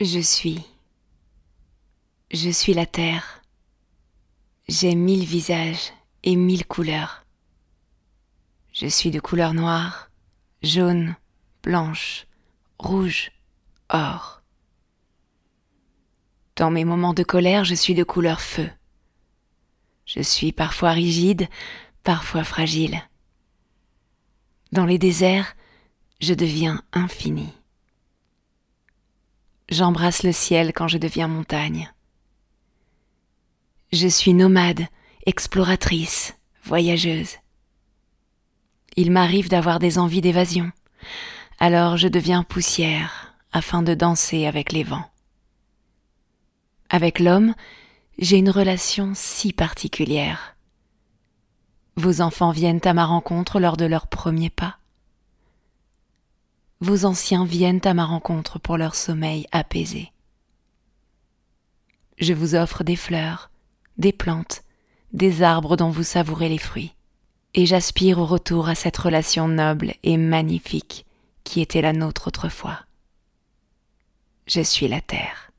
Je suis. Je suis la terre. J'ai mille visages et mille couleurs. Je suis de couleur noire, jaune, blanche, rouge, or. Dans mes moments de colère, je suis de couleur feu. Je suis parfois rigide, parfois fragile. Dans les déserts, je deviens infini. J'embrasse le ciel quand je deviens montagne. Je suis nomade, exploratrice, voyageuse. Il m'arrive d'avoir des envies d'évasion, alors je deviens poussière afin de danser avec les vents. Avec l'homme, j'ai une relation si particulière. Vos enfants viennent à ma rencontre lors de leur premier pas vos anciens viennent à ma rencontre pour leur sommeil apaisé. Je vous offre des fleurs, des plantes, des arbres dont vous savourez les fruits, et j'aspire au retour à cette relation noble et magnifique qui était la nôtre autrefois. Je suis la terre.